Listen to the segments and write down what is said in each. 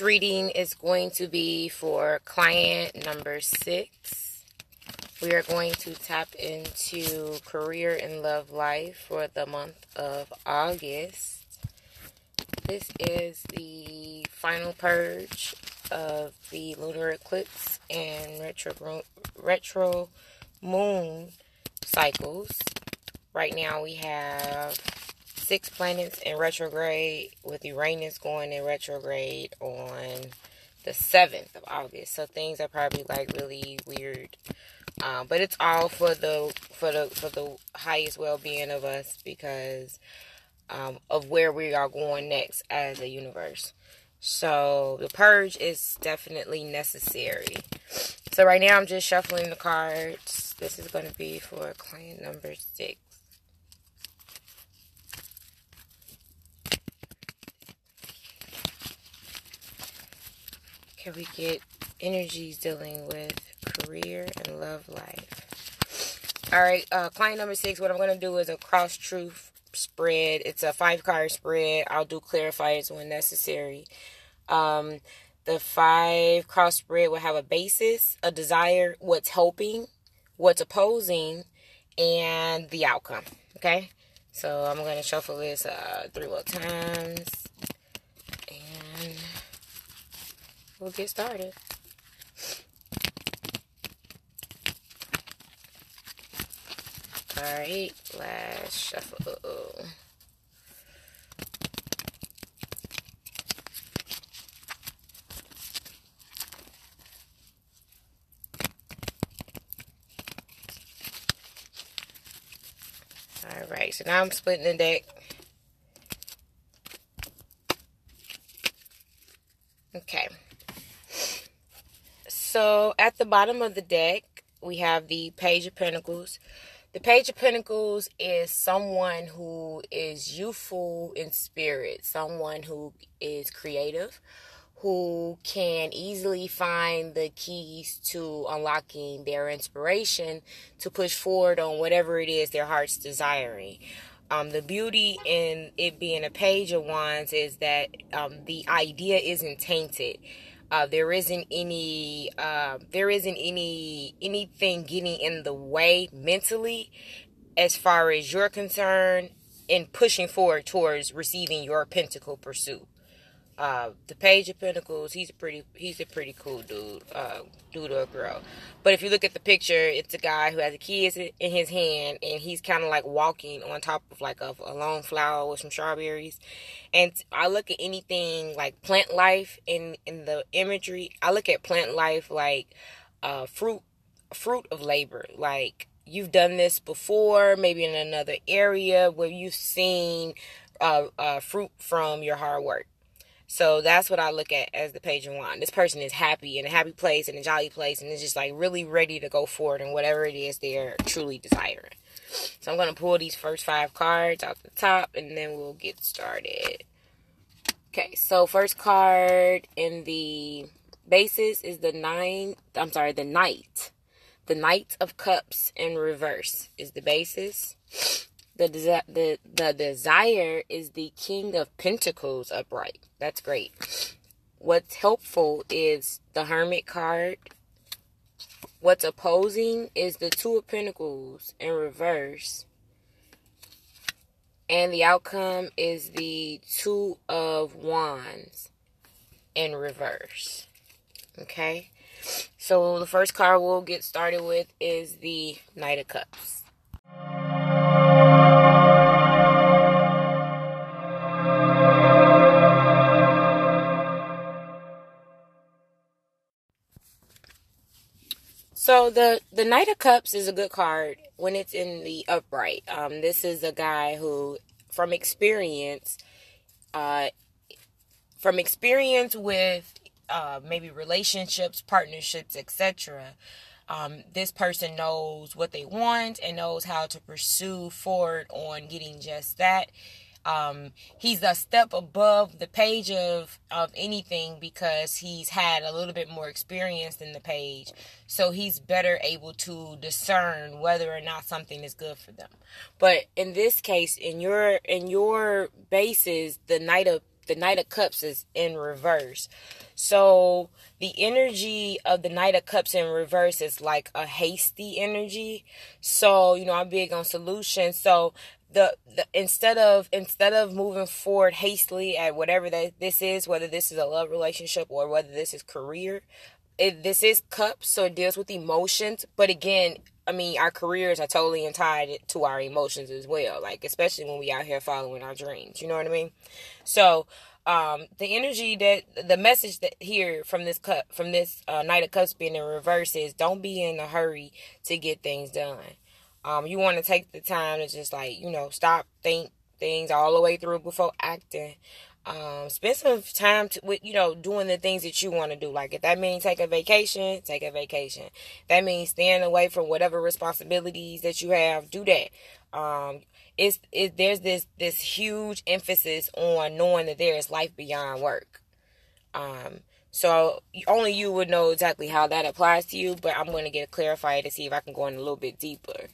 Reading is going to be for client number six. We are going to tap into career and love life for the month of August. This is the final purge of the lunar eclipse and retro, retro moon cycles. Right now we have six planets in retrograde with Uranus going in retrograde on the 7th of August. So things are probably like really weird. Um, but it's all for the for the for the highest well-being of us because um, of where we are going next as a universe. So the purge is definitely necessary. So right now I'm just shuffling the cards. This is going to be for client number six. Can we get energies dealing with career and love life? All right, uh, client number six. What I'm going to do is a cross truth spread. It's a five card spread. I'll do clarifiers when necessary. Um, the five cross spread will have a basis, a desire, what's helping, what's opposing, and the outcome. Okay, so I'm going to shuffle this uh, three more times. We'll get started. Alright, last shuffle. Alright, so now I'm splitting the deck. Okay. So at the bottom of the deck, we have the Page of Pentacles. The Page of Pentacles is someone who is youthful in spirit, someone who is creative, who can easily find the keys to unlocking their inspiration to push forward on whatever it is their heart's desiring. Um, the beauty in it being a page of wands is that um, the idea isn't tainted uh, there isn't any uh, there isn't any anything getting in the way mentally as far as you're concerned in pushing forward towards receiving your pentacle pursuit uh, the Page of Pentacles, he's a pretty he's a pretty cool dude, uh, dude or girl. But if you look at the picture, it's a guy who has a key in his hand, and he's kind of like walking on top of like a, a long flower with some strawberries. And I look at anything like plant life in in the imagery. I look at plant life like uh, fruit fruit of labor, like you've done this before, maybe in another area where you've seen uh, uh, fruit from your hard work. So that's what I look at as the page of wand. This person is happy in a happy place, in a jolly place, and is just like really ready to go forward in whatever it is they're truly desiring. So I'm going to pull these first five cards out the top, and then we'll get started. Okay, so first card in the basis is the nine, I'm sorry, the knight. The knight of cups in reverse is the basis. The, desi- the, the desire is the king of pentacles upright. That's great. What's helpful is the hermit card. What's opposing is the two of pentacles in reverse. And the outcome is the two of wands in reverse. Okay? So the first card we'll get started with is the Knight of Cups. So the the Knight of Cups is a good card when it's in the upright. Um, this is a guy who, from experience, uh, from experience with uh, maybe relationships, partnerships, etc. Um, this person knows what they want and knows how to pursue forward on getting just that. Um, he's a step above the page of of anything because he's had a little bit more experience than the page, so he's better able to discern whether or not something is good for them. But in this case, in your in your bases, the Knight of the Knight of Cups is in reverse. So the energy of the Knight of Cups in reverse is like a hasty energy. So, you know, I'm big on solutions. So the, the instead of instead of moving forward hastily at whatever that this is, whether this is a love relationship or whether this is career, it, this is cups, so it deals with emotions. But again, I mean, our careers are totally tied to our emotions as well. Like especially when we out here following our dreams. You know what I mean? So um, the energy that the message that here from this cup from this uh, Knight of Cups being in reverse is don't be in a hurry to get things done. Um, you want to take the time to just like, you know, stop, think things all the way through before acting. Um, spend some time to, with, you know, doing the things that you want to do. Like if that means take a vacation, take a vacation. that means staying away from whatever responsibilities that you have, do that. Um, it's, it, there's this, this huge emphasis on knowing that there is life beyond work. Um, so only you would know exactly how that applies to you, but I'm going to get a clarifier to see if I can go in a little bit deeper.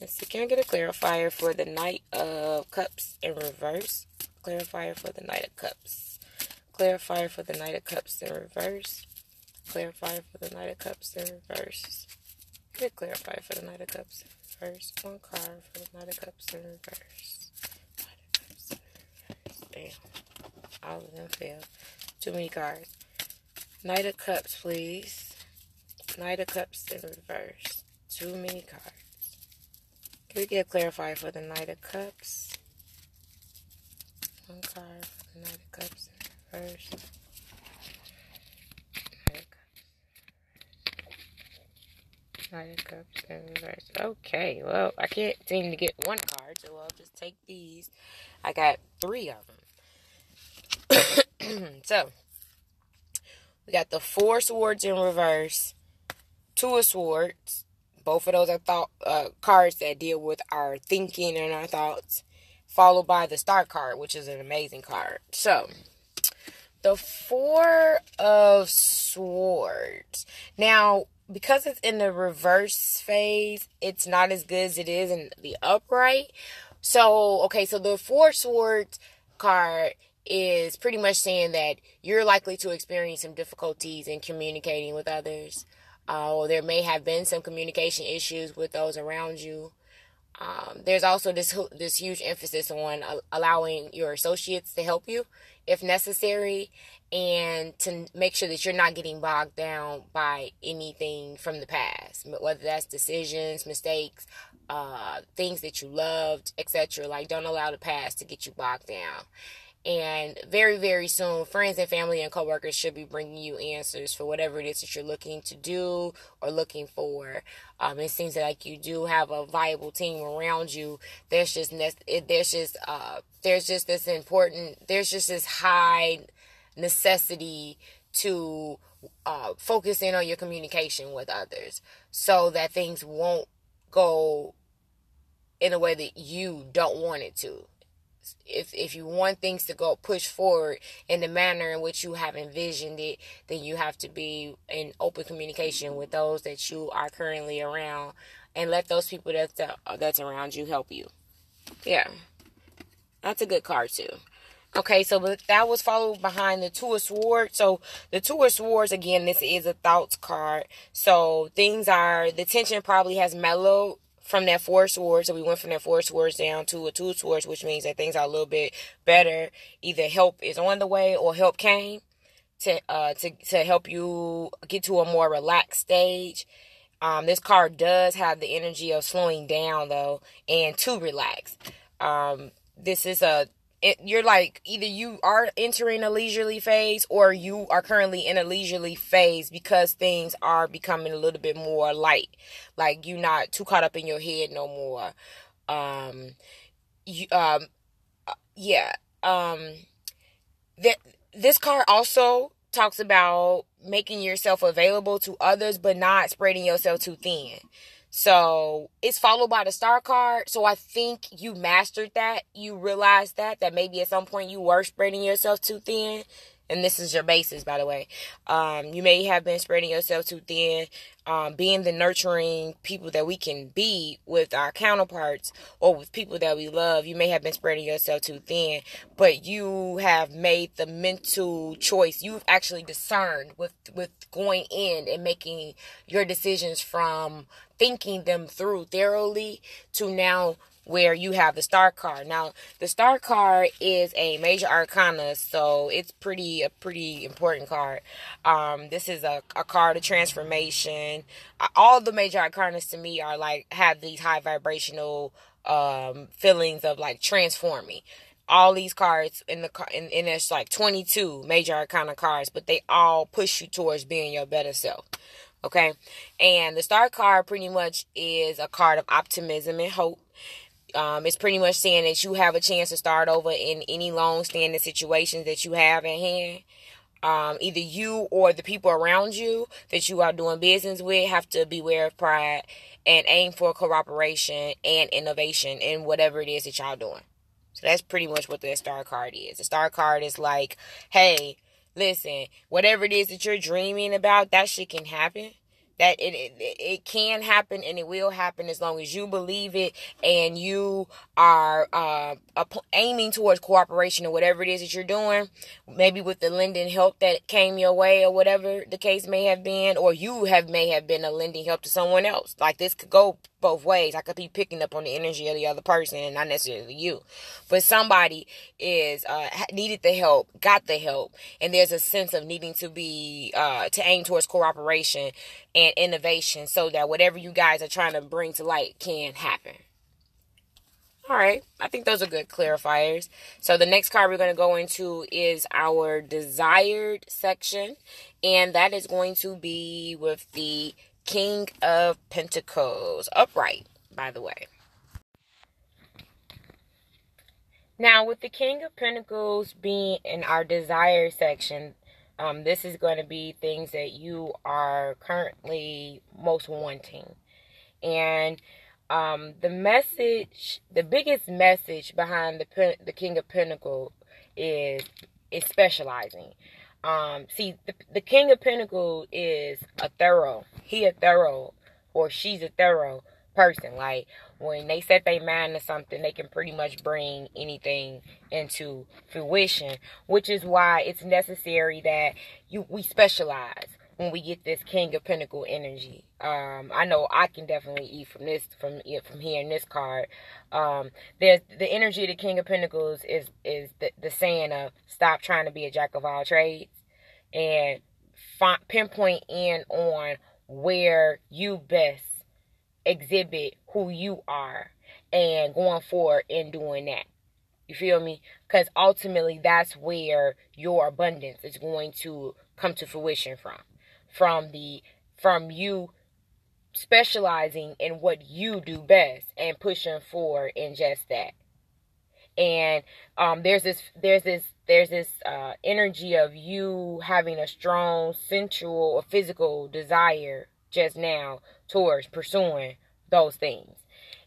Let's see, can I get a clarifier for the Knight of Cups in reverse? Clarifier for the Knight of Cups. Clarifier for the Knight of Cups in reverse. Clarifier for the Knight of Cups in reverse. Get a clarifier for the Knight of Cups in reverse. One card for the Knight of Cups in reverse. Knight of Cups in reverse. Damn. All of them failed. Too many cards. Knight of Cups, please. Knight of Cups in reverse. Too many cards. Can we get clarified for the Knight of Cups? One card for the Knight of Cups in reverse. Knight of Cups in reverse. Okay, well, I can't seem to get one card, so I'll just take these. I got three of them. so, we got the four swords in reverse, two of swords. Both of those are thought uh, cards that deal with our thinking and our thoughts, followed by the star card, which is an amazing card. So, the four of swords. Now, because it's in the reverse phase, it's not as good as it is in the upright. So, okay, so the four swords card is pretty much saying that you're likely to experience some difficulties in communicating with others. Uh, or there may have been some communication issues with those around you. Um, there's also this this huge emphasis on allowing your associates to help you if necessary, and to make sure that you're not getting bogged down by anything from the past, whether that's decisions, mistakes, uh, things that you loved, etc. Like, don't allow the past to get you bogged down. And very, very soon, friends and family and coworkers should be bringing you answers for whatever it is that you're looking to do or looking for. Um, it seems like you do have a viable team around you. There's just there's just uh, there's just this important there's just this high necessity to uh, focus in on your communication with others so that things won't go in a way that you don't want it to if if you want things to go push forward in the manner in which you have envisioned it, then you have to be in open communication with those that you are currently around, and let those people that's uh, that's around you help you. Yeah, that's a good card too. Okay, so that was followed behind the Two of Swords. So the Two of Swords, again, this is a thoughts card. So things are, the tension probably has mellowed from that four swords. So we went from that four swords down to a two swords, which means that things are a little bit better. Either help is on the way or help came to uh to to help you get to a more relaxed stage. Um, this card does have the energy of slowing down though and to relax. Um, this is a it, you're like either you are entering a leisurely phase or you are currently in a leisurely phase because things are becoming a little bit more light. Like you're not too caught up in your head no more. Um you um uh, yeah um that this card also talks about making yourself available to others but not spreading yourself too thin so it's followed by the star card. So I think you mastered that. You realized that, that maybe at some point you were spreading yourself too thin and this is your basis, by the way. Um, you may have been spreading yourself too thin, um, being the nurturing people that we can be with our counterparts or with people that we love. You may have been spreading yourself too thin, but you have made the mental choice. You've actually discerned with with going in and making your decisions from thinking them through thoroughly to now where you have the star card. Now, the star card is a major arcana, so it's pretty a pretty important card. Um, this is a, a card of transformation. All the major arcanas to me are like have these high vibrational um, feelings of like transforming. All these cards in the in, in there's like 22 major arcana cards, but they all push you towards being your better self. Okay, and the star card pretty much is a card of optimism and hope um, it's pretty much saying that you have a chance to start over in any long standing situations that you have at hand. Um, either you or the people around you that you are doing business with have to beware of pride and aim for cooperation and innovation in whatever it is that y'all doing. So that's pretty much what the star card is. The star card is like, hey, listen, whatever it is that you're dreaming about, that shit can happen that it, it it can happen and it will happen as long as you believe it and you are uh, aiming towards cooperation or whatever it is that you're doing maybe with the lending help that came your way or whatever the case may have been or you have may have been a lending help to someone else like this could go both ways. I could be picking up on the energy of the other person and not necessarily you. But somebody is uh, needed the help, got the help, and there's a sense of needing to be uh, to aim towards cooperation and innovation so that whatever you guys are trying to bring to light can happen. All right, I think those are good clarifiers. So the next card we're going to go into is our desired section, and that is going to be with the King of Pentacles. Upright, by the way. Now, with the King of Pentacles being in our desire section, um, this is going to be things that you are currently most wanting. And um, the message, the biggest message behind the the King of Pentacles is is specializing. Um, see, the, the King of Pentacles is a thorough. He a thorough, or she's a thorough person. Like when they set their mind to something, they can pretty much bring anything into fruition. Which is why it's necessary that you we specialize when we get this King of Pentacle energy. Um, I know I can definitely eat from this from it from here in this card. Um, there's the energy of the King of Pentacles is is the, the saying of stop trying to be a jack of all trades and pinpoint in on where you best exhibit who you are and going forward in doing that. You feel me? Because ultimately, that's where your abundance is going to come to fruition from. From the from you specializing in what you do best and pushing forward in just that. And um, there's this there's this there's this uh, energy of you having a strong sensual or physical desire just now towards pursuing those things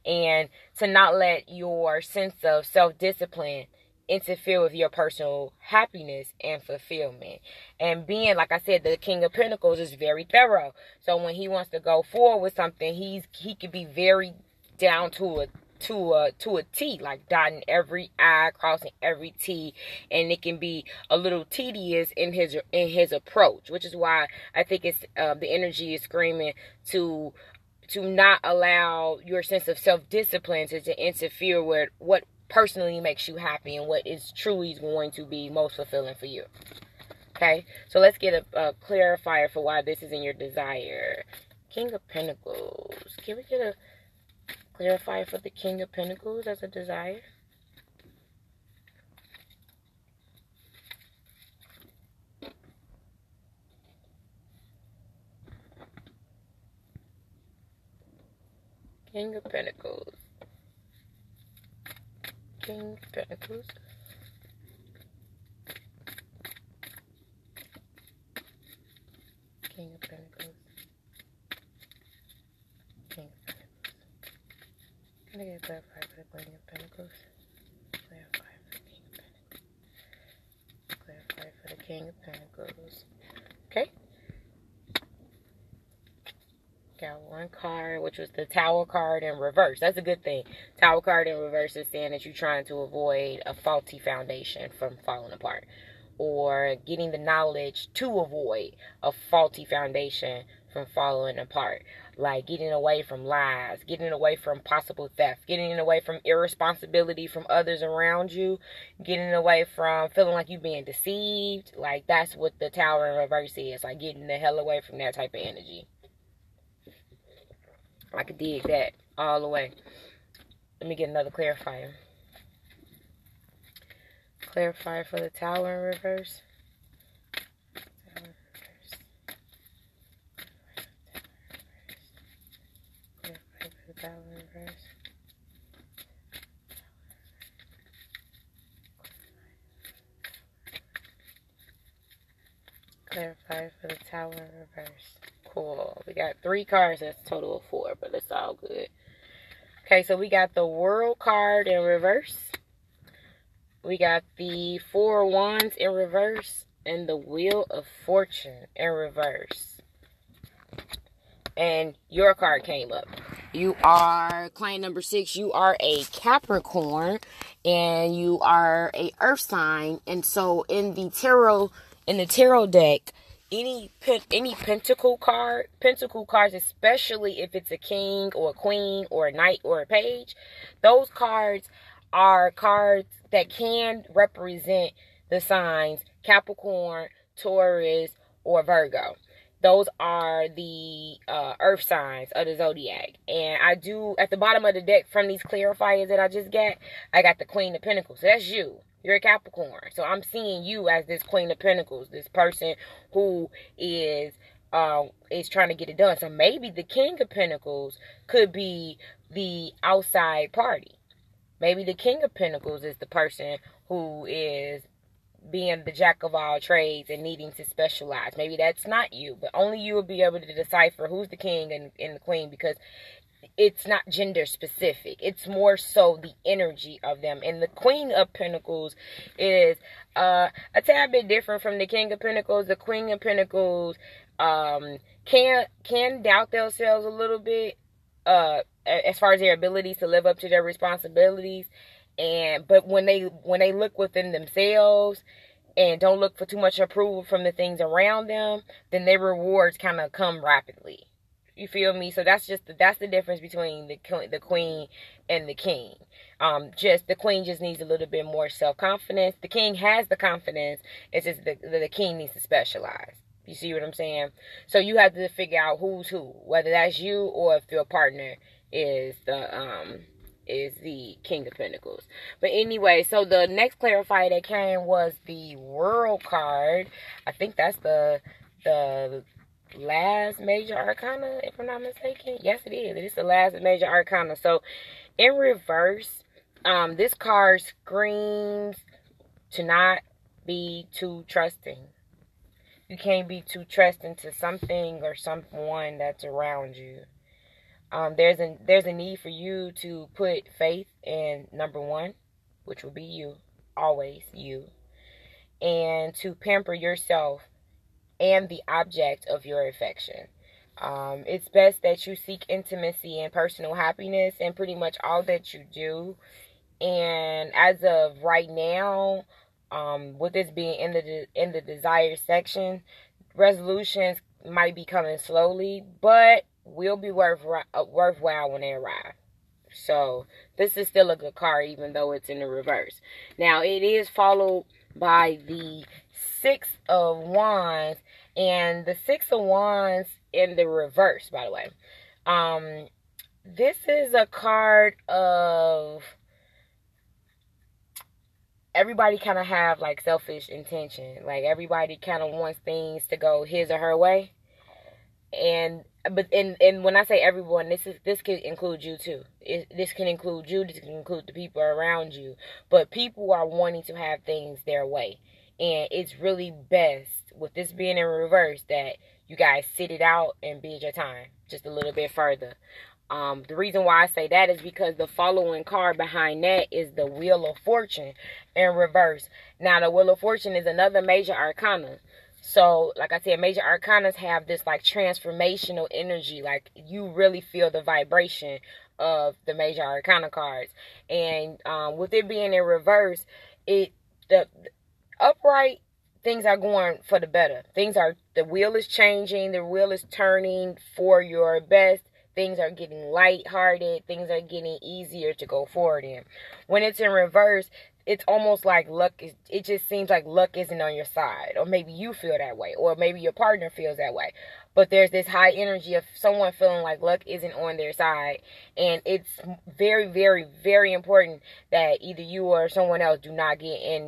and to not let your sense of self-discipline interfere with your personal happiness and fulfillment. And being, like I said, the King of Pentacles is very thorough. So when he wants to go forward with something, he's he could be very down to a to a to a T, like dotting every I, crossing every T, and it can be a little tedious in his in his approach, which is why I think it's uh, the energy is screaming to to not allow your sense of self discipline to, to interfere with what personally makes you happy and what is truly going to be most fulfilling for you. Okay, so let's get a, a clarifier for why this is in your desire. King of Pentacles. Can we get a Clarify for the King of Pentacles as a desire. King of Pentacles. King of Pentacles. King of Pentacles. I'm gonna get clarify for the Queen of Pentacles. Clarify for the King of Pentacles. Clarify for the King of Pentacles. Okay. Got one card, which was the Tower card in reverse. That's a good thing. Tower card in reverse is saying that you're trying to avoid a faulty foundation from falling apart. Or getting the knowledge to avoid a faulty foundation from falling apart. Like getting away from lies, getting away from possible theft, getting away from irresponsibility from others around you, getting away from feeling like you're being deceived. Like that's what the tower in reverse is. Like getting the hell away from that type of energy. I could dig that all the way. Let me get another clarifier. Clarifier for the tower in reverse. In reverse. Clarify for the tower reverse. Cool. We got three cards. That's total of four, but it's all good. Okay, so we got the World card in reverse. We got the Four Wands in reverse. And the Wheel of Fortune in reverse. And your card came up. You are client number six. You are a Capricorn and you are a earth sign. And so in the tarot in the tarot deck, any any pentacle card, pentacle cards, especially if it's a king or a queen or a knight or a page, those cards are cards that can represent the signs Capricorn, Taurus, or Virgo. Those are the uh, earth signs of the zodiac. And I do, at the bottom of the deck from these clarifiers that I just got, I got the Queen of Pentacles. So that's you. You're a Capricorn. So I'm seeing you as this Queen of Pentacles, this person who is uh, is trying to get it done. So maybe the King of Pentacles could be the outside party. Maybe the King of Pentacles is the person who is being the jack of all trades and needing to specialize. Maybe that's not you, but only you will be able to decipher who's the king and, and the queen because it's not gender specific. It's more so the energy of them. And the Queen of Pentacles is uh, a tad bit different from the King of Pentacles. The Queen of Pentacles um, can can doubt themselves a little bit uh, as far as their abilities to live up to their responsibilities. And but when they when they look within themselves and don't look for too much approval from the things around them, then their rewards kind of come rapidly. You feel me? So that's just the, that's the difference between the the queen and the king. Um, just the queen just needs a little bit more self confidence. The king has the confidence. It's just the, the the king needs to specialize. You see what I'm saying? So you have to figure out who's who, whether that's you or if your partner is the um is the King of Pentacles. But anyway, so the next clarifier that came was the World card. I think that's the the last major arcana, if I'm not mistaken. Yes, it is. It is the last major arcana. So, in reverse, um, this card screams to not be too trusting. You can't be too trusting to something or someone that's around you. Um, there's a there's a need for you to put faith in number one, which will be you, always you, and to pamper yourself and the object of your affection. Um, it's best that you seek intimacy and personal happiness and pretty much all that you do. And as of right now, um, with this being in the in the desire section, resolutions might be coming slowly, but will be worth uh, worthwhile when they arrive. So this is still a good card, even though it's in the reverse. Now it is followed by the Six of Wands, and the Six of Wands in the reverse, by the way. Um, this is a card of everybody kind of have like selfish intention. Like everybody kind of wants things to go his or her way. And but and and when I say everyone, this is this can include you too. It, this can include you. This can include the people around you. But people are wanting to have things their way, and it's really best with this being in reverse that you guys sit it out and bid your time just a little bit further. Um, the reason why I say that is because the following card behind that is the Wheel of Fortune in reverse. Now, the Wheel of Fortune is another major arcana. So, like I said, major arcanas have this like transformational energy. Like you really feel the vibration of the major arcana cards. And um, with it being in reverse, it the, the upright things are going for the better. Things are the wheel is changing, the wheel is turning for your best things are getting lighthearted, things are getting easier to go forward in. When it's in reverse, it's almost like luck is it just seems like luck isn't on your side. Or maybe you feel that way or maybe your partner feels that way. But there's this high energy of someone feeling like luck isn't on their side. And it's very very very important that either you or someone else do not get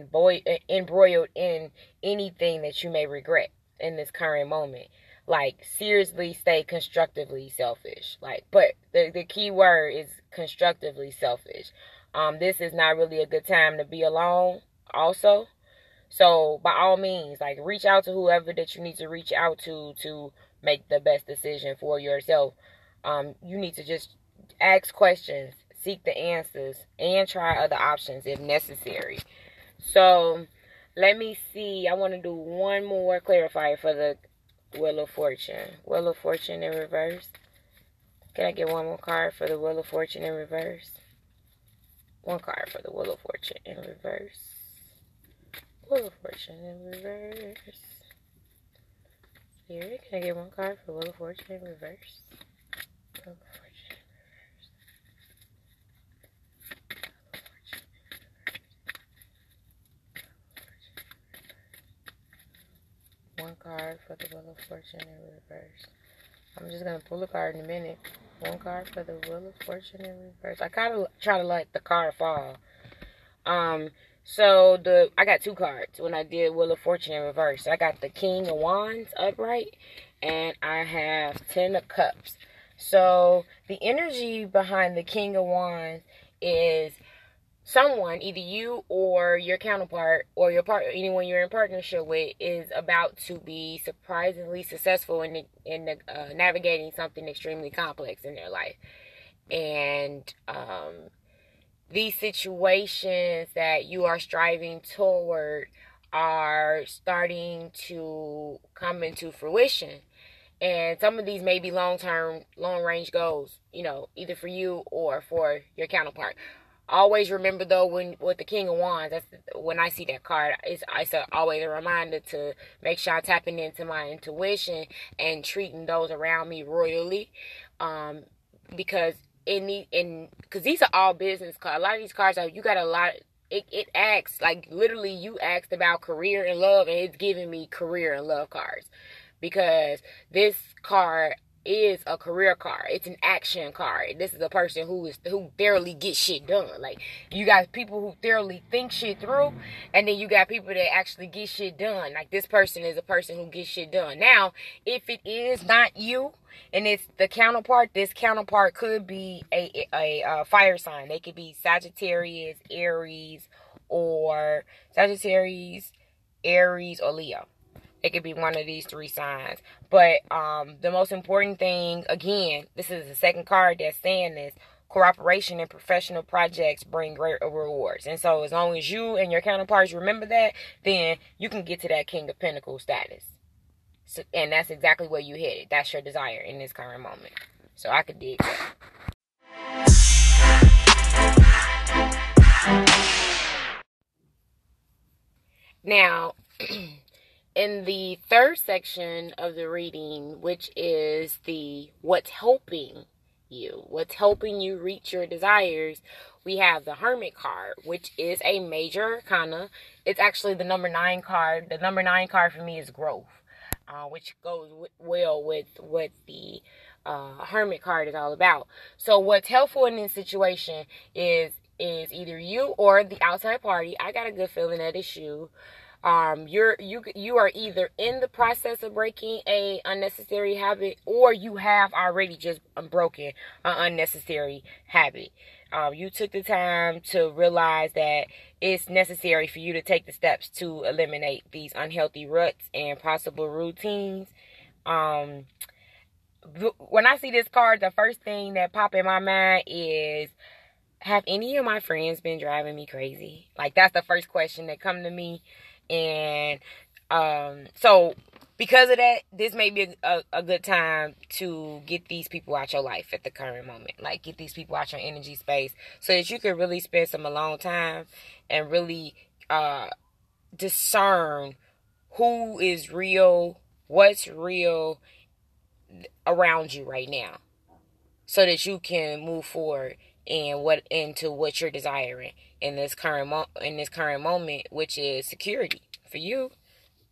embroiled in anything that you may regret in this current moment. Like seriously stay constructively selfish. Like but the, the key word is constructively selfish um this is not really a good time to be alone also so by all means like reach out to whoever that you need to reach out to to make the best decision for yourself um you need to just ask questions seek the answers and try other options if necessary so let me see i want to do one more clarifier for the Wheel of Fortune. Wheel of Fortune in reverse. Can I get one more card for the Wheel of Fortune in reverse? One card for the Wheel of Fortune in reverse. Wheel of Fortune in reverse. Spirit, can I get one card for Wheel of Fortune in reverse? Wheel of Fortune. in reverse. one card for the Wheel of Fortune in reverse. I'm just gonna pull a card in a minute. One card for the Wheel of Fortune in reverse. I kind of try to let the card fall. Um, so the I got two cards when I did Wheel of Fortune in reverse. I got the King of Wands upright, and I have Ten of Cups. So the energy behind the King of Wands is someone, either you or your counterpart or your partner, anyone you're in partnership with, is about to be surprisingly successful in the, in the, uh, navigating something extremely complex in their life, and um, these situations that you are striving toward are starting to come into fruition. And some of these may be long term, long range goals, you know, either for you or for your counterpart always remember though when with the King of Wands, that's when I see that card. It's it's a, always a reminder to make sure I'm tapping into my intuition and treating those around me royally, um, because in the in because these are all business cards. A lot of these cards are you got a lot. It it acts like literally you asked about career and love, and it's giving me career and love cards because this card is a career card. It's an action card. This is a person who is who thoroughly gets shit done. Like you got people who thoroughly think shit through, and then you got people that actually get shit done. Like this person is a person who gets shit done. Now, if it is not you and it's the counterpart, this counterpart could be a a, a fire sign. They could be Sagittarius, Aries, or Sagittarius, Aries, or Leo. It could be one of these three signs. But um, the most important thing, again, this is the second card that's saying this. Cooperation and professional projects bring great rewards. And so as long as you and your counterparts remember that, then you can get to that King of Pentacles status. So, and that's exactly where you headed. That's your desire in this current moment. So I could dig that. Now, in the third section of the reading, which is the what's helping you, what's helping you reach your desires, we have the Hermit card, which is a major arcana. It's actually the number nine card. The number nine card for me is growth, uh, which goes w- well with what the uh, Hermit card is all about. So, what's helpful in this situation is is either you or the outside party. I got a good feeling that it's you um you're you you are either in the process of breaking a unnecessary habit or you have already just broken an unnecessary habit um, you took the time to realize that it's necessary for you to take the steps to eliminate these unhealthy ruts and possible routines um when I see this card, the first thing that pop in my mind is have any of my friends been driving me crazy? Like that's the first question that come to me. And um so because of that, this may be a, a, a, good time to get these people out your life at the current moment. Like get these people out your energy space so that you can really spend some alone time and really uh discern who is real, what's real around you right now. So that you can move forward and what into what you're desiring in this current mo- in this current moment, which is security for you.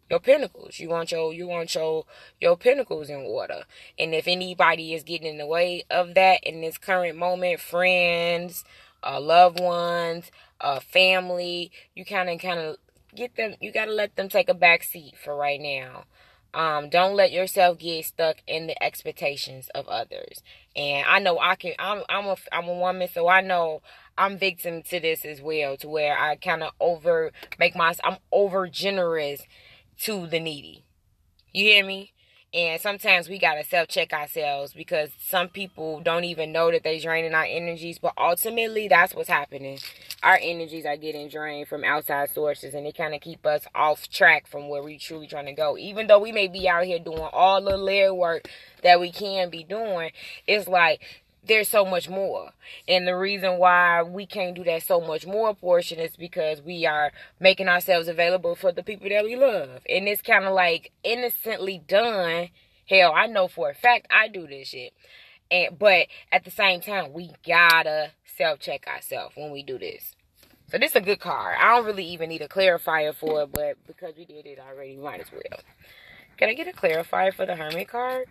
Your pinnacles. You want your you want your your pinnacles in order. And if anybody is getting in the way of that in this current moment, friends, uh, loved ones, uh, family, you kind of kind of get them. You gotta let them take a back seat for right now. Um, don't let yourself get stuck in the expectations of others. And I know I can. I'm I'm a I'm a woman, so I know I'm victim to this as well. To where I kind of over make my I'm over generous to the needy. You hear me? And sometimes we gotta self check ourselves because some people don't even know that they're draining our energies, but ultimately that's what's happening. Our energies are getting drained from outside sources and they kind of keep us off track from where we truly trying to go. Even though we may be out here doing all the layer work that we can be doing, it's like there's so much more. And the reason why we can't do that so much more portion is because we are making ourselves available for the people that we love. And it's kind of like innocently done. Hell, I know for a fact I do this shit. And but at the same time, we gotta self check ourselves when we do this. So this is a good card. I don't really even need a clarifier for it, but because we did it already, might as well. Can I get a clarifier for the Hermit card?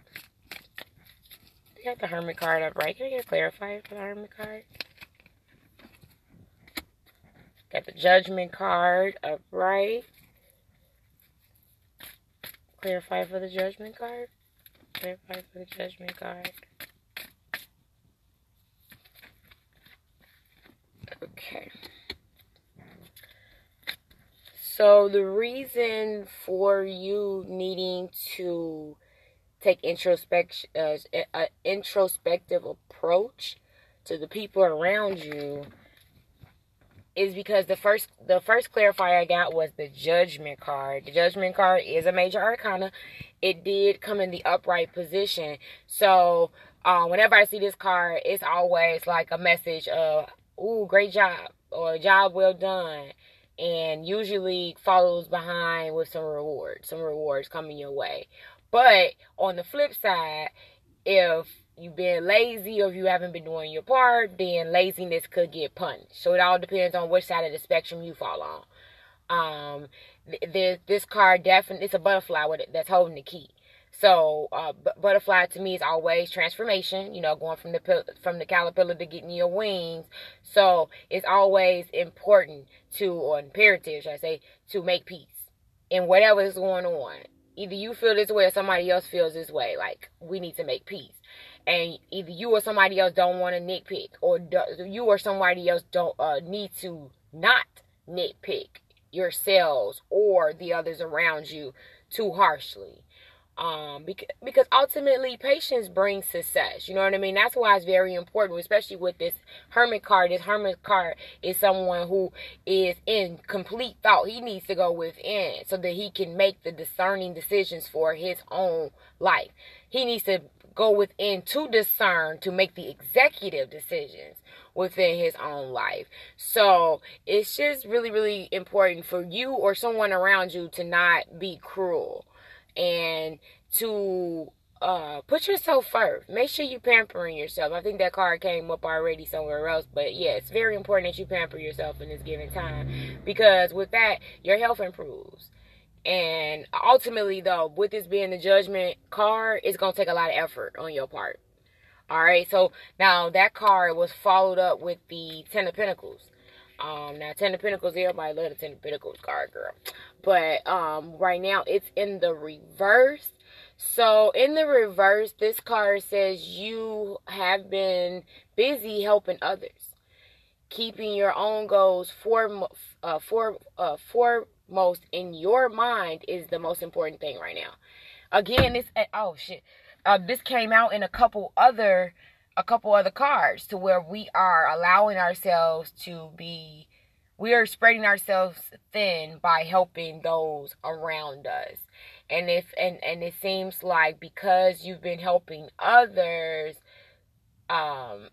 Got the Hermit card up right. Can I get a clarifier for the Hermit card? Got the Judgment card up right. Clarify for the Judgment card. Clarify for the Judgment card. Okay. So the reason for you needing to take introspection, uh, an introspective approach to the people around you is because the first the first clarifier I got was the judgment card. The judgment card is a major arcana. It did come in the upright position. So um, whenever I see this card, it's always like a message of "Ooh, great job" or "Job well done," and usually follows behind with some rewards. Some rewards coming your way. But on the flip side, if you've been lazy or if you haven't been doing your part, then laziness could get punished. So it all depends on which side of the spectrum you fall on. Um, this this card definitely it's a butterfly with it that's holding the key. So uh, b- butterfly to me is always transformation. You know, going from the from the caterpillar to getting your wings. So it's always important to, or imperative, should I say, to make peace in whatever is going on either you feel this way or somebody else feels this way. Like we need to make peace. And either you or somebody else don't want to nitpick, or you or somebody else don't uh, need to not nitpick yourselves or the others around you too harshly um because, because ultimately patience brings success you know what i mean? That's why it's very important especially with this hermit card. This hermit card is someone who is in complete thought. He needs to go within so that he can make the discerning decisions for his own life. He needs to go within to discern to make the executive decisions within his own life. So it's just really, really important for you or someone around you to not be cruel and to uh put yourself first. Make sure you pampering yourself. I think that card came up already somewhere else, but yeah, it's very important that you pamper yourself in this given time because with that, your health improves. And ultimately, though, with this being the judgment card, it's gonna take a lot of effort on your part. All right, so now that card was followed up with the Ten of Pentacles. Um, now Ten of Pentacles, everybody love the Ten of Pentacles card, girl. But um, right now it's in the reverse. So in the reverse, this card says you have been busy helping others, keeping your own goals for uh, for uh, foremost in your mind is the most important thing right now. Again, this oh shit. uh, this came out in a couple other a couple other cards to where we are allowing ourselves to be we are spreading ourselves thin by helping those around us. And if and and it seems like because you've been helping others um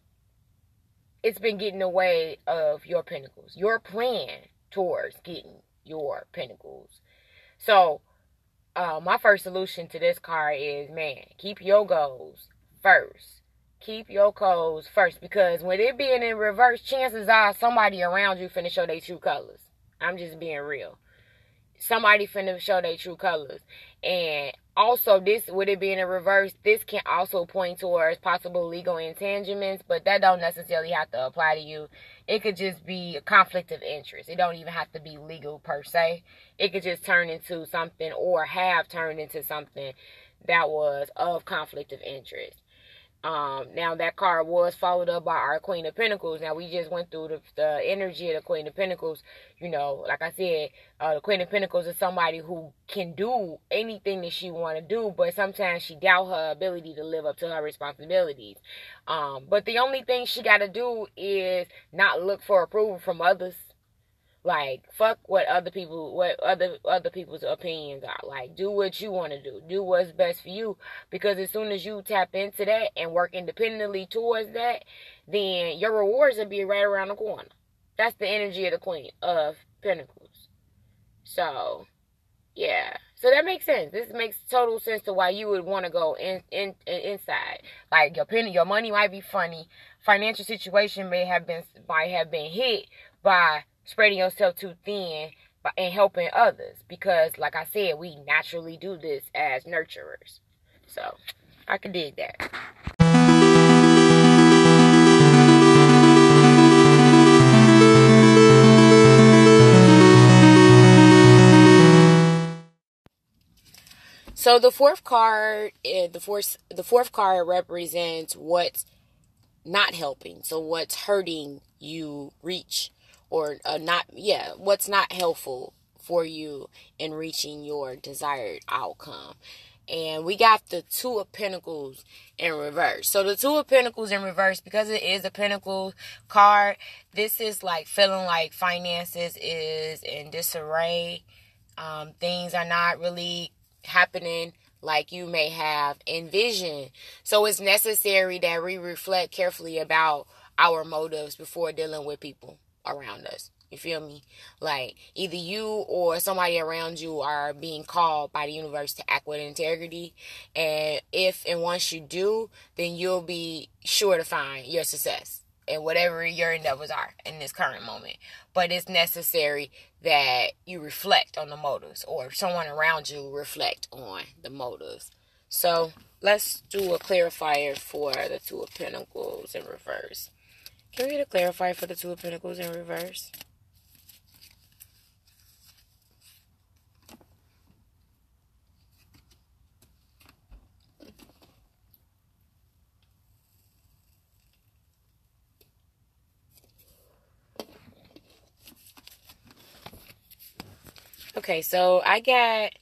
it's been getting away of your pinnacles your plan towards getting your pinnacles so uh, my first solution to this card is man keep your goals first keep your codes first because when it being in reverse chances are somebody around you finna show their true colors i'm just being real somebody finna show their true colors. And also, this with it being in reverse, this can also point towards possible legal entanglements, but that don't necessarily have to apply to you. It could just be a conflict of interest. It don't even have to be legal per se. It could just turn into something or have turned into something that was of conflict of interest. Um, now that card was followed up by our Queen of Pentacles. Now we just went through the, the energy of the Queen of Pentacles. You know, like I said, uh, the Queen of Pentacles is somebody who can do anything that she want to do, but sometimes she doubt her ability to live up to her responsibilities. Um, but the only thing she got to do is not look for approval from others. Like fuck what other people what other other people's opinions are. Like do what you want to do. Do what's best for you because as soon as you tap into that and work independently towards that, then your rewards will be right around the corner. That's the energy of the Queen of Pentacles. So, yeah. So that makes sense. This makes total sense to why you would want to go in, in, in inside. Like your penny, your money might be funny. Financial situation may have been might have been hit by spreading yourself too thin and helping others because like I said, we naturally do this as nurturers. So I can dig that. So the fourth card, eh, the fourth, the fourth card represents what's not helping. So what's hurting you reach or uh, not yeah what's not helpful for you in reaching your desired outcome. And we got the two of pentacles in reverse. So the two of pentacles in reverse because it is a pentacle card this is like feeling like finances is in disarray. Um, things are not really happening like you may have envisioned. So it's necessary that we reflect carefully about our motives before dealing with people around us. You feel me? Like either you or somebody around you are being called by the universe to act with integrity. And if and once you do, then you'll be sure to find your success and whatever your endeavors are in this current moment. But it's necessary that you reflect on the motives or someone around you reflect on the motives. So let's do a clarifier for the Two of Pentacles in reverse. Can we get a clarifier for the Two of Pentacles in reverse? Okay, so I got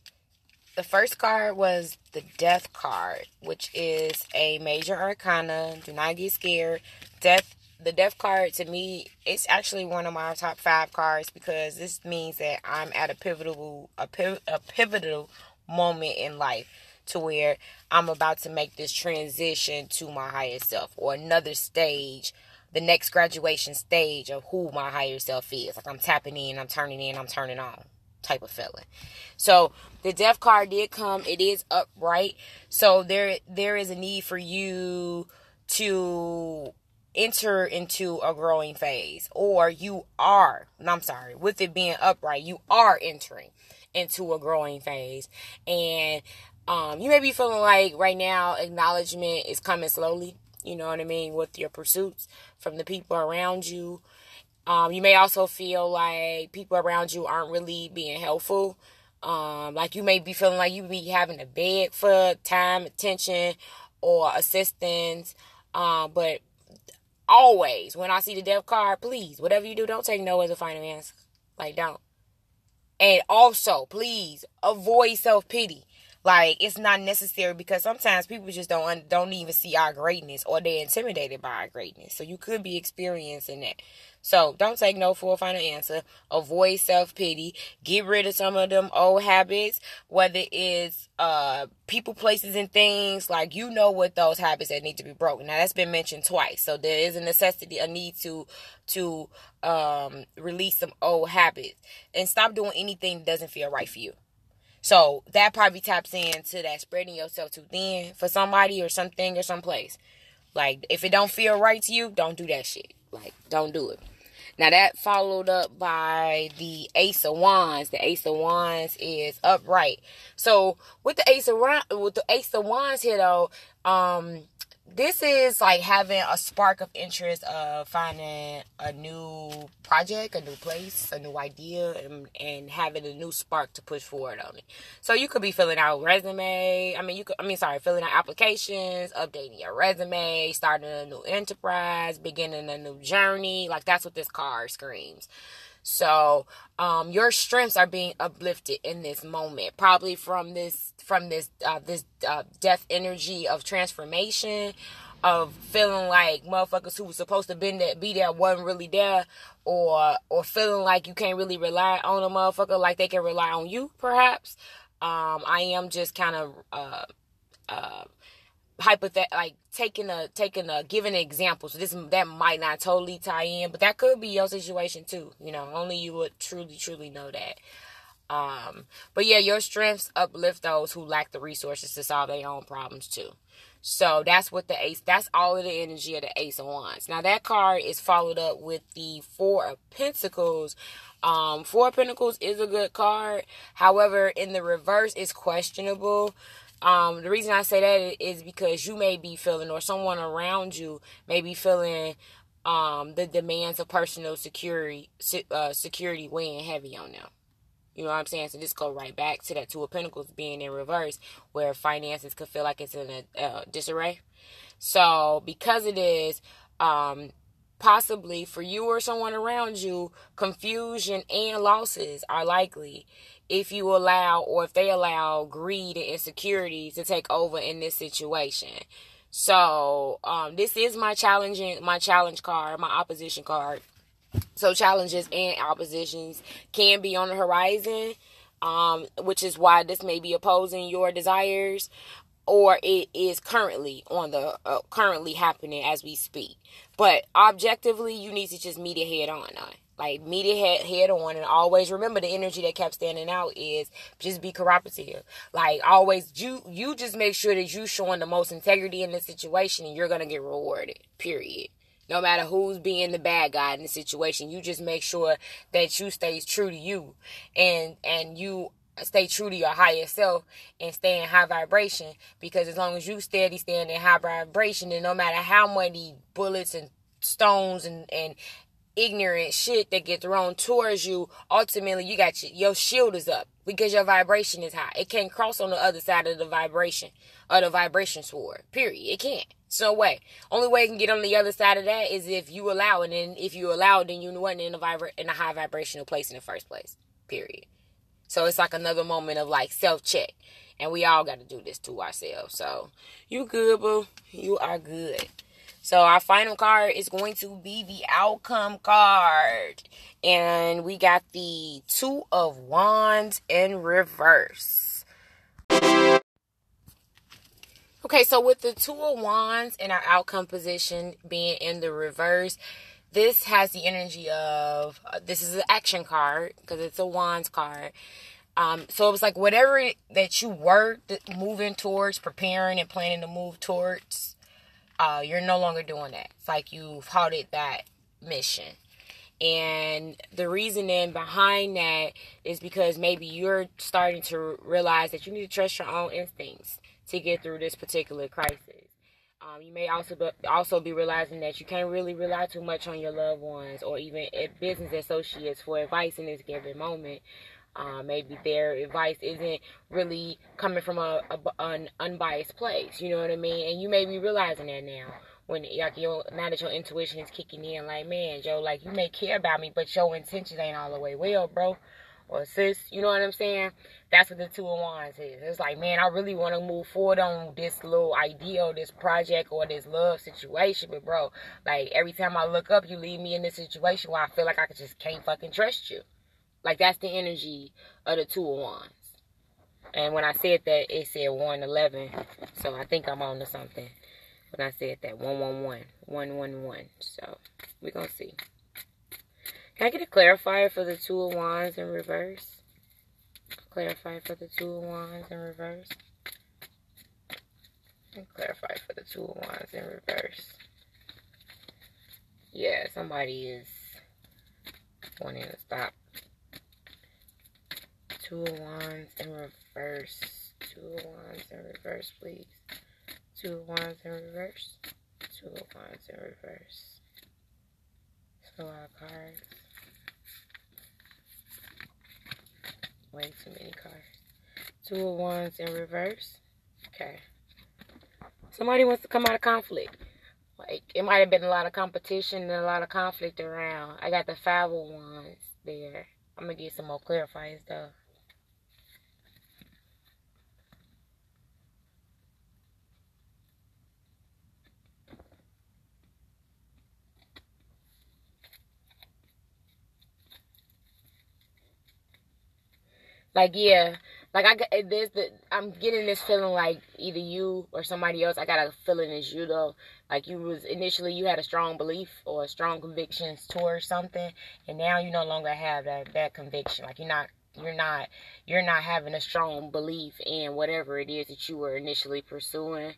the first card was the Death card, which is a major arcana. Do not get scared. Death the death card to me it's actually one of my top five cards because this means that i'm at a pivotal a, piv- a pivotal moment in life to where i'm about to make this transition to my higher self or another stage the next graduation stage of who my higher self is. Like i'm tapping in i'm turning in i'm turning on type of feeling. So the death card did come. It is upright. So there there is a need for you to enter into a growing phase or you are no, i'm sorry with it being upright you are entering into a growing phase. And um, you may be feeling like right now acknowledgement is coming slowly you know what i mean with your pursuits from the people around you. Um, you may also feel like people around you aren't really being helpful. Um, like you may be feeling like you be having to beg for time attention or assistance. Um, but always when I see the death card, please, whatever you do, don't take no as a final answer. Like, don't. And also, please avoid self pity. Like it's not necessary because sometimes people just don't don't even see our greatness or they're intimidated by our greatness. So you could be experiencing that. So don't take no for a final answer. Avoid self pity. Get rid of some of them old habits, whether it's uh people, places, and things. Like you know what those habits that need to be broken. Now that's been mentioned twice. So there is a necessity, a need to to um release some old habits and stop doing anything that doesn't feel right for you. So that probably taps into that spreading yourself too thin for somebody or something or someplace. Like if it don't feel right to you, don't do that shit. Like don't do it. Now that followed up by the Ace of Wands. The Ace of Wands is upright. So with the Ace of with the Ace of Wands here though, um, this is like having a spark of interest of finding a new project, a new place, a new idea, and, and having a new spark to push forward on it. So you could be filling out resume. I mean, you could. I mean, sorry, filling out applications, updating your resume, starting a new enterprise, beginning a new journey. Like that's what this card screams. So, um, your strengths are being uplifted in this moment, probably from this from this uh, this uh, death energy of transformation, of feeling like motherfuckers who was supposed to be there, be there wasn't really there, or or feeling like you can't really rely on a motherfucker like they can rely on you, perhaps. Um, I am just kind of uh, uh, hypothet like taking a taking a giving an example. So this that might not totally tie in but that could be your situation too you know only you would truly truly know that. Um but yeah your strengths uplift those who lack the resources to solve their own problems too. So that's what the ace that's all of the energy of the ace of wands. Now that card is followed up with the four of pentacles. Um four of pentacles is a good card. However in the reverse is questionable um, the reason I say that is because you may be feeling, or someone around you may be feeling, um, the demands of personal security, uh, security weighing heavy on them. You know what I'm saying? So this go right back to that Two of Pentacles being in reverse, where finances could feel like it's in a uh, disarray. So because it is, um, possibly for you or someone around you, confusion and losses are likely if you allow or if they allow greed and insecurity to take over in this situation. So, um, this is my challenging my challenge card, my opposition card. So challenges and oppositions can be on the horizon, um, which is why this may be opposing your desires, or it is currently on the uh, currently happening as we speak. But objectively, you need to just meet it head on. Like meet it head, head on and always remember the energy that kept standing out is just be cooperative. Like always you you just make sure that you showing the most integrity in the situation and you're gonna get rewarded. Period. No matter who's being the bad guy in the situation, you just make sure that you stay true to you and and you stay true to your higher self and stay in high vibration because as long as you steady stand in high vibration and no matter how many bullets and stones and, and ignorant shit that get thrown towards you, ultimately you got your, your shield is up because your vibration is high. It can't cross on the other side of the vibration of the vibration sword. Period. It can't. So way. Only way it can get on the other side of that is if you allow it, and if you allow it, then you wasn't in a vibra- in a high vibrational place in the first place. Period. So it's like another moment of like self check, and we all got to do this to ourselves. So you good, boo. You are good. So our final card is going to be the outcome card. And we got the two of wands in reverse. Okay, so with the two of wands in our outcome position being in the reverse, this has the energy of uh, this is an action card because it's a wands card. Um, so it was like whatever that you were moving towards, preparing and planning to move towards, uh, you're no longer doing that. It's like you've halted that mission. And the reasoning behind that is because maybe you're starting to realize that you need to trust your own instincts to get through this particular crisis. Um, you may also be, also be realizing that you can't really rely too much on your loved ones or even business associates for advice in this given moment uh, maybe their advice isn't really coming from a, a, an unbiased place. You know what I mean? And you may be realizing that now when like your now that your intuition is kicking in. Like man, Joe, like you may care about me, but your intentions ain't all the way well, bro. or sis, you know what I'm saying? That's what the two of wands is. It's like, man, I really want to move forward on this little idea or this project or this love situation. But bro, like every time I look up, you leave me in this situation where I feel like I just can't fucking trust you. Like that's the energy of the two of wands. And when I said that, it said 111. So I think I'm on to something when I said that. 111. 111. So we're going to see. Can I get a clarifier for the Two of Wands in reverse? Clarify for the Two of Wands in reverse. And clarify for the Two of Wands in reverse. Yeah, somebody is wanting to stop. Two of Wands in reverse. Two of Wands in reverse, please. Two of Wands in reverse. Two of Wands in reverse. So a lot of cards. Way too many cards. Two of Wands in reverse. Okay. Somebody wants to come out of conflict. Like, it might have been a lot of competition and a lot of conflict around. I got the Five of Wands there. I'm going to get some more clarifiers, though. Like yeah, like I got eh, this. The I'm getting this feeling like either you or somebody else. I got a feeling it's you though. Like you was initially you had a strong belief or strong convictions towards something, and now you no longer have that that conviction. Like you're not you're not you're not having a strong belief in whatever it is that you were initially pursuing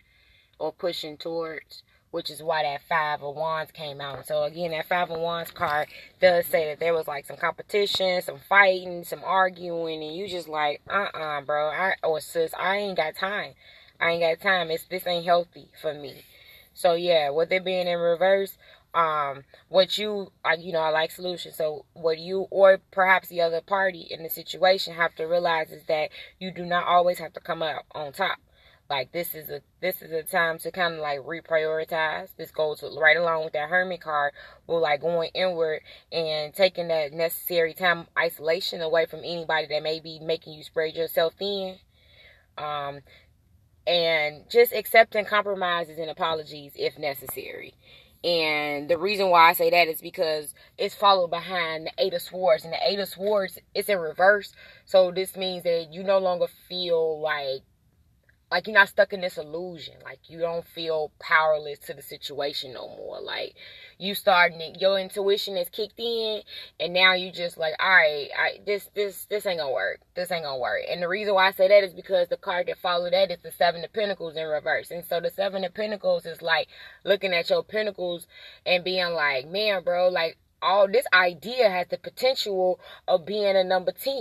or pushing towards which is why that five of wands came out. So again, that five of wands card does say that there was like some competition, some fighting, some arguing, and you just like, uh-uh, bro, I or sis, I ain't got time. I ain't got time. It's this ain't healthy for me. So yeah, with it being in reverse, um, what you like, you know, I like solutions. So what you or perhaps the other party in the situation have to realize is that you do not always have to come out on top like this is a this is a time to kind of like reprioritize this goes right along with that hermit card We're like going inward and taking that necessary time isolation away from anybody that may be making you spread yourself thin um and just accepting compromises and apologies if necessary and the reason why I say that is because it's followed behind the Eight of Swords. And the Eight of Swords is in reverse. So this means that you no longer feel like like you're not stuck in this illusion. Like you don't feel powerless to the situation no more. Like you starting your intuition is kicked in and now you just like all right I, this this this ain't gonna work. This ain't gonna work. And the reason why i say that is because the card that followed that is the seven of pentacles in reverse. And so the seven of pentacles is like looking at your pentacles and being like man bro like all this idea has the potential of being a number 10.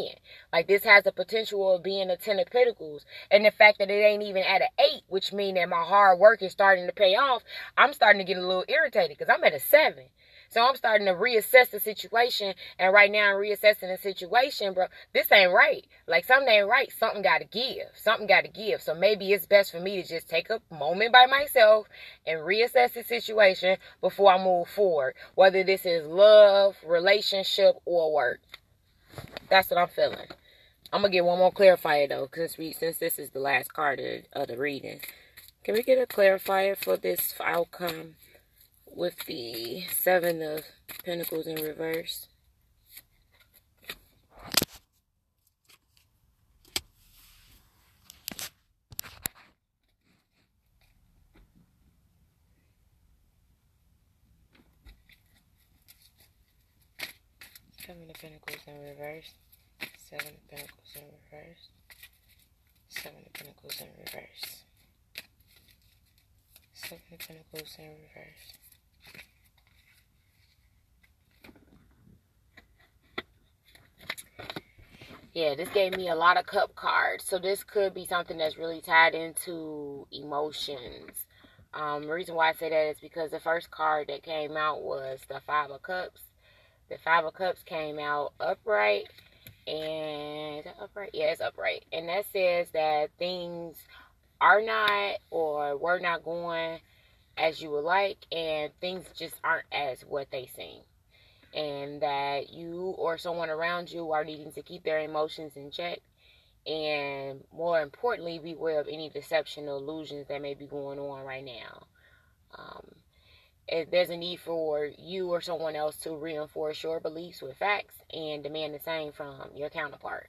Like this has the potential of being a 10 of pentacles. And the fact that it ain't even at an 8, which means that my hard work is starting to pay off, I'm starting to get a little irritated because I'm at a 7. So I'm starting to reassess the situation. And right now I'm reassessing the situation, bro. This ain't right. Like something ain't right. Something got to give. Something got to give. So maybe it's best for me to just take a moment by myself and reassess the situation before I move forward. Whether this is love, relationship, or work. That's what I'm feeling. I'm gonna get one more clarifier though, because we since this is the last card of, of the reading. Can we get a clarifier for this outcome? With the Seven of Pentacles in reverse. Seven of Pentacles in reverse. Seven of Pentacles in reverse. Seven of Pentacles in reverse. Seven of Pentacles in reverse. Yeah, this gave me a lot of cup cards. So this could be something that's really tied into emotions. Um, the reason why I say that is because the first card that came out was the Five of Cups. The Five of Cups came out upright. And upright? Yeah, it's upright. And that says that things are not or were not going as you would like. And things just aren't as what they seem. And that you or someone around you are needing to keep their emotions in check. And more importantly beware of any deception or illusions that may be going on right now. Um, if there's a need for you or someone else to reinforce your beliefs with facts and demand the same from your counterpart.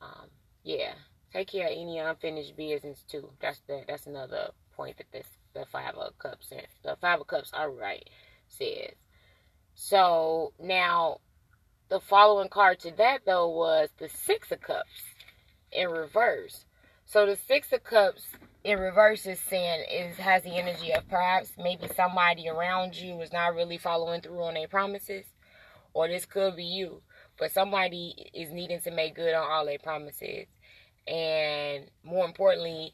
Um, yeah take care of any unfinished business too. That's the that's another point that this the five of cups the five of cups all right says so now the following card to that though was the six of cups in reverse. So the six of cups in reverse is saying is has the energy of perhaps maybe somebody around you is not really following through on their promises or this could be you. But somebody is needing to make good on all their promises. And more importantly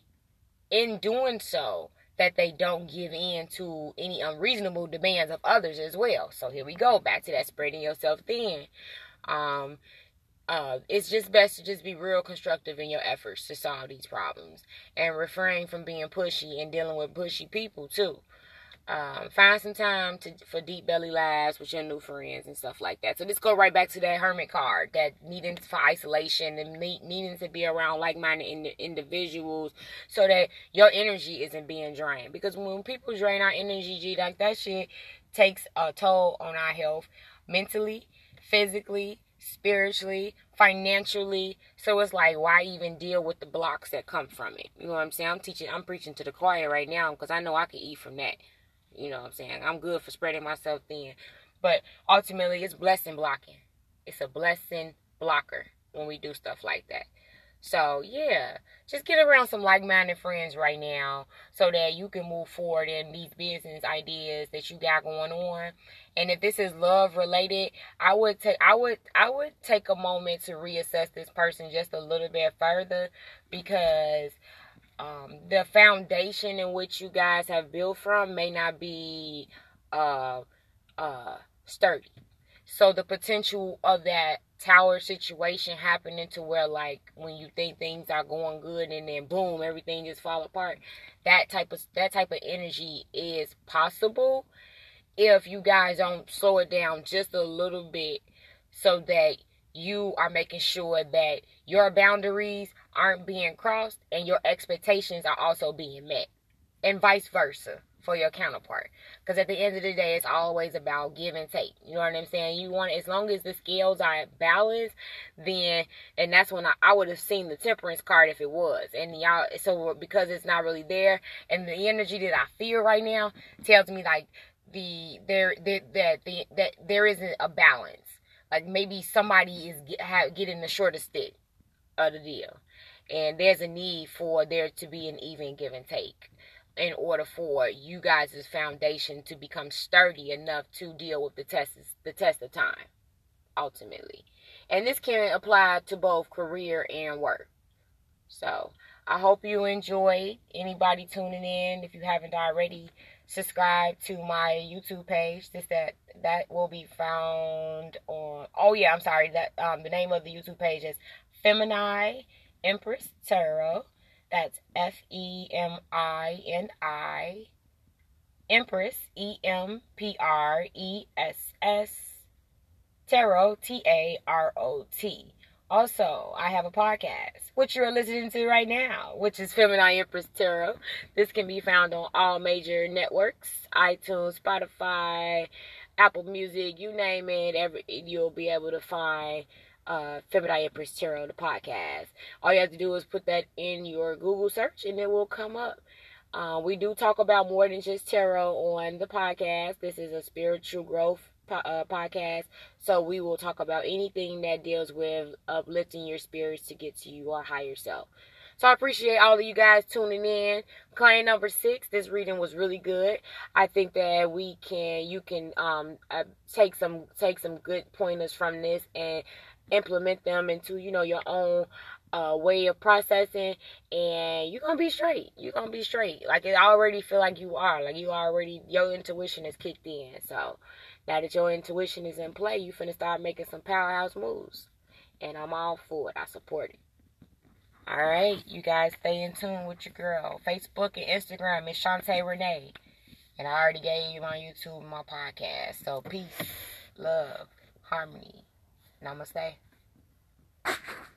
in doing so that they don't give in to any unreasonable demands of others as well so here we go back to that spreading yourself thin um uh, it's just best to just be real constructive in your efforts to solve these problems and refrain from being pushy and dealing with pushy people too. Um, find some time to for deep belly laughs with your new friends and stuff like that. So let's go right back to that hermit card, that needing for isolation and need, needing to be around like-minded in, individuals, so that your energy isn't being drained. Because when people drain our energy, G, like that shit takes a toll on our health, mentally, physically, spiritually, financially. So it's like, why even deal with the blocks that come from it? You know what I'm saying? I'm teaching, I'm preaching to the choir right now because I know I can eat from that. You know what I'm saying? I'm good for spreading myself thin. But ultimately, it's blessing blocking. It's a blessing blocker when we do stuff like that. So, yeah, just get around some like minded friends right now so that you can move forward in these business ideas that you got going on. And if this is love related, I would take I would I would take a moment to reassess this person just a little bit further because um, the foundation in which you guys have built from may not be uh uh sturdy. So the potential of that tower situation happening to where like when you think things are going good and then boom everything just fall apart that type of that type of energy is possible if you guys don't slow it down just a little bit so that you are making sure that your boundaries aren't being crossed and your expectations are also being met and vice versa for your counterpart. Because at the end of the day, it's always about give and take. You know what I'm saying? You want, as long as the scales are balanced, then, and that's when I, I would have seen the temperance card if it was. And y'all, so because it's not really there, and the energy that I feel right now tells me like the, there, that, that, the, that there isn't a balance. Like maybe somebody is get, have, getting the shortest stick of the deal. And there's a need for there to be an even give and take in order for you guys' foundation to become sturdy enough to deal with the test the test of time ultimately. And this can apply to both career and work. So i hope you enjoy. Anybody tuning in if you haven't already subscribe to my youtube page. This that that will be found on oh yeah i'm sorry. That um the name of the youtube page is femini empress tarot that's F E M I N I. Empress, E M P R E S S. Tarot, T A R O T. Also, I have a podcast, which you're listening to right now, which is Feminine Empress Tarot. This can be found on all major networks iTunes, Spotify, Apple Music, you name it. Every, you'll be able to find uh, Feminine Empress Tarot, the podcast. All you have to do is put that in your Google search and it will come up. Uh, we do talk about more than just tarot on the podcast. This is a spiritual growth po- uh, podcast. So we will talk about anything that deals with uplifting your spirits to get to your higher self. So I appreciate all of you guys tuning in. Client number six, this reading was really good. I think that we can, you can um, uh, take some take some good pointers from this and implement them into you know your own uh, way of processing and you're gonna be straight. You're gonna be straight. Like it already feel like you are. Like you already your intuition is kicked in. So now that your intuition is in play you finna start making some powerhouse moves. And i'm all for it. I support it. All right you guys stay in tune with your girl. Facebook and instagram is shantae renee. And i already gave you my youtube my podcast. So peace love harmony. Namaste.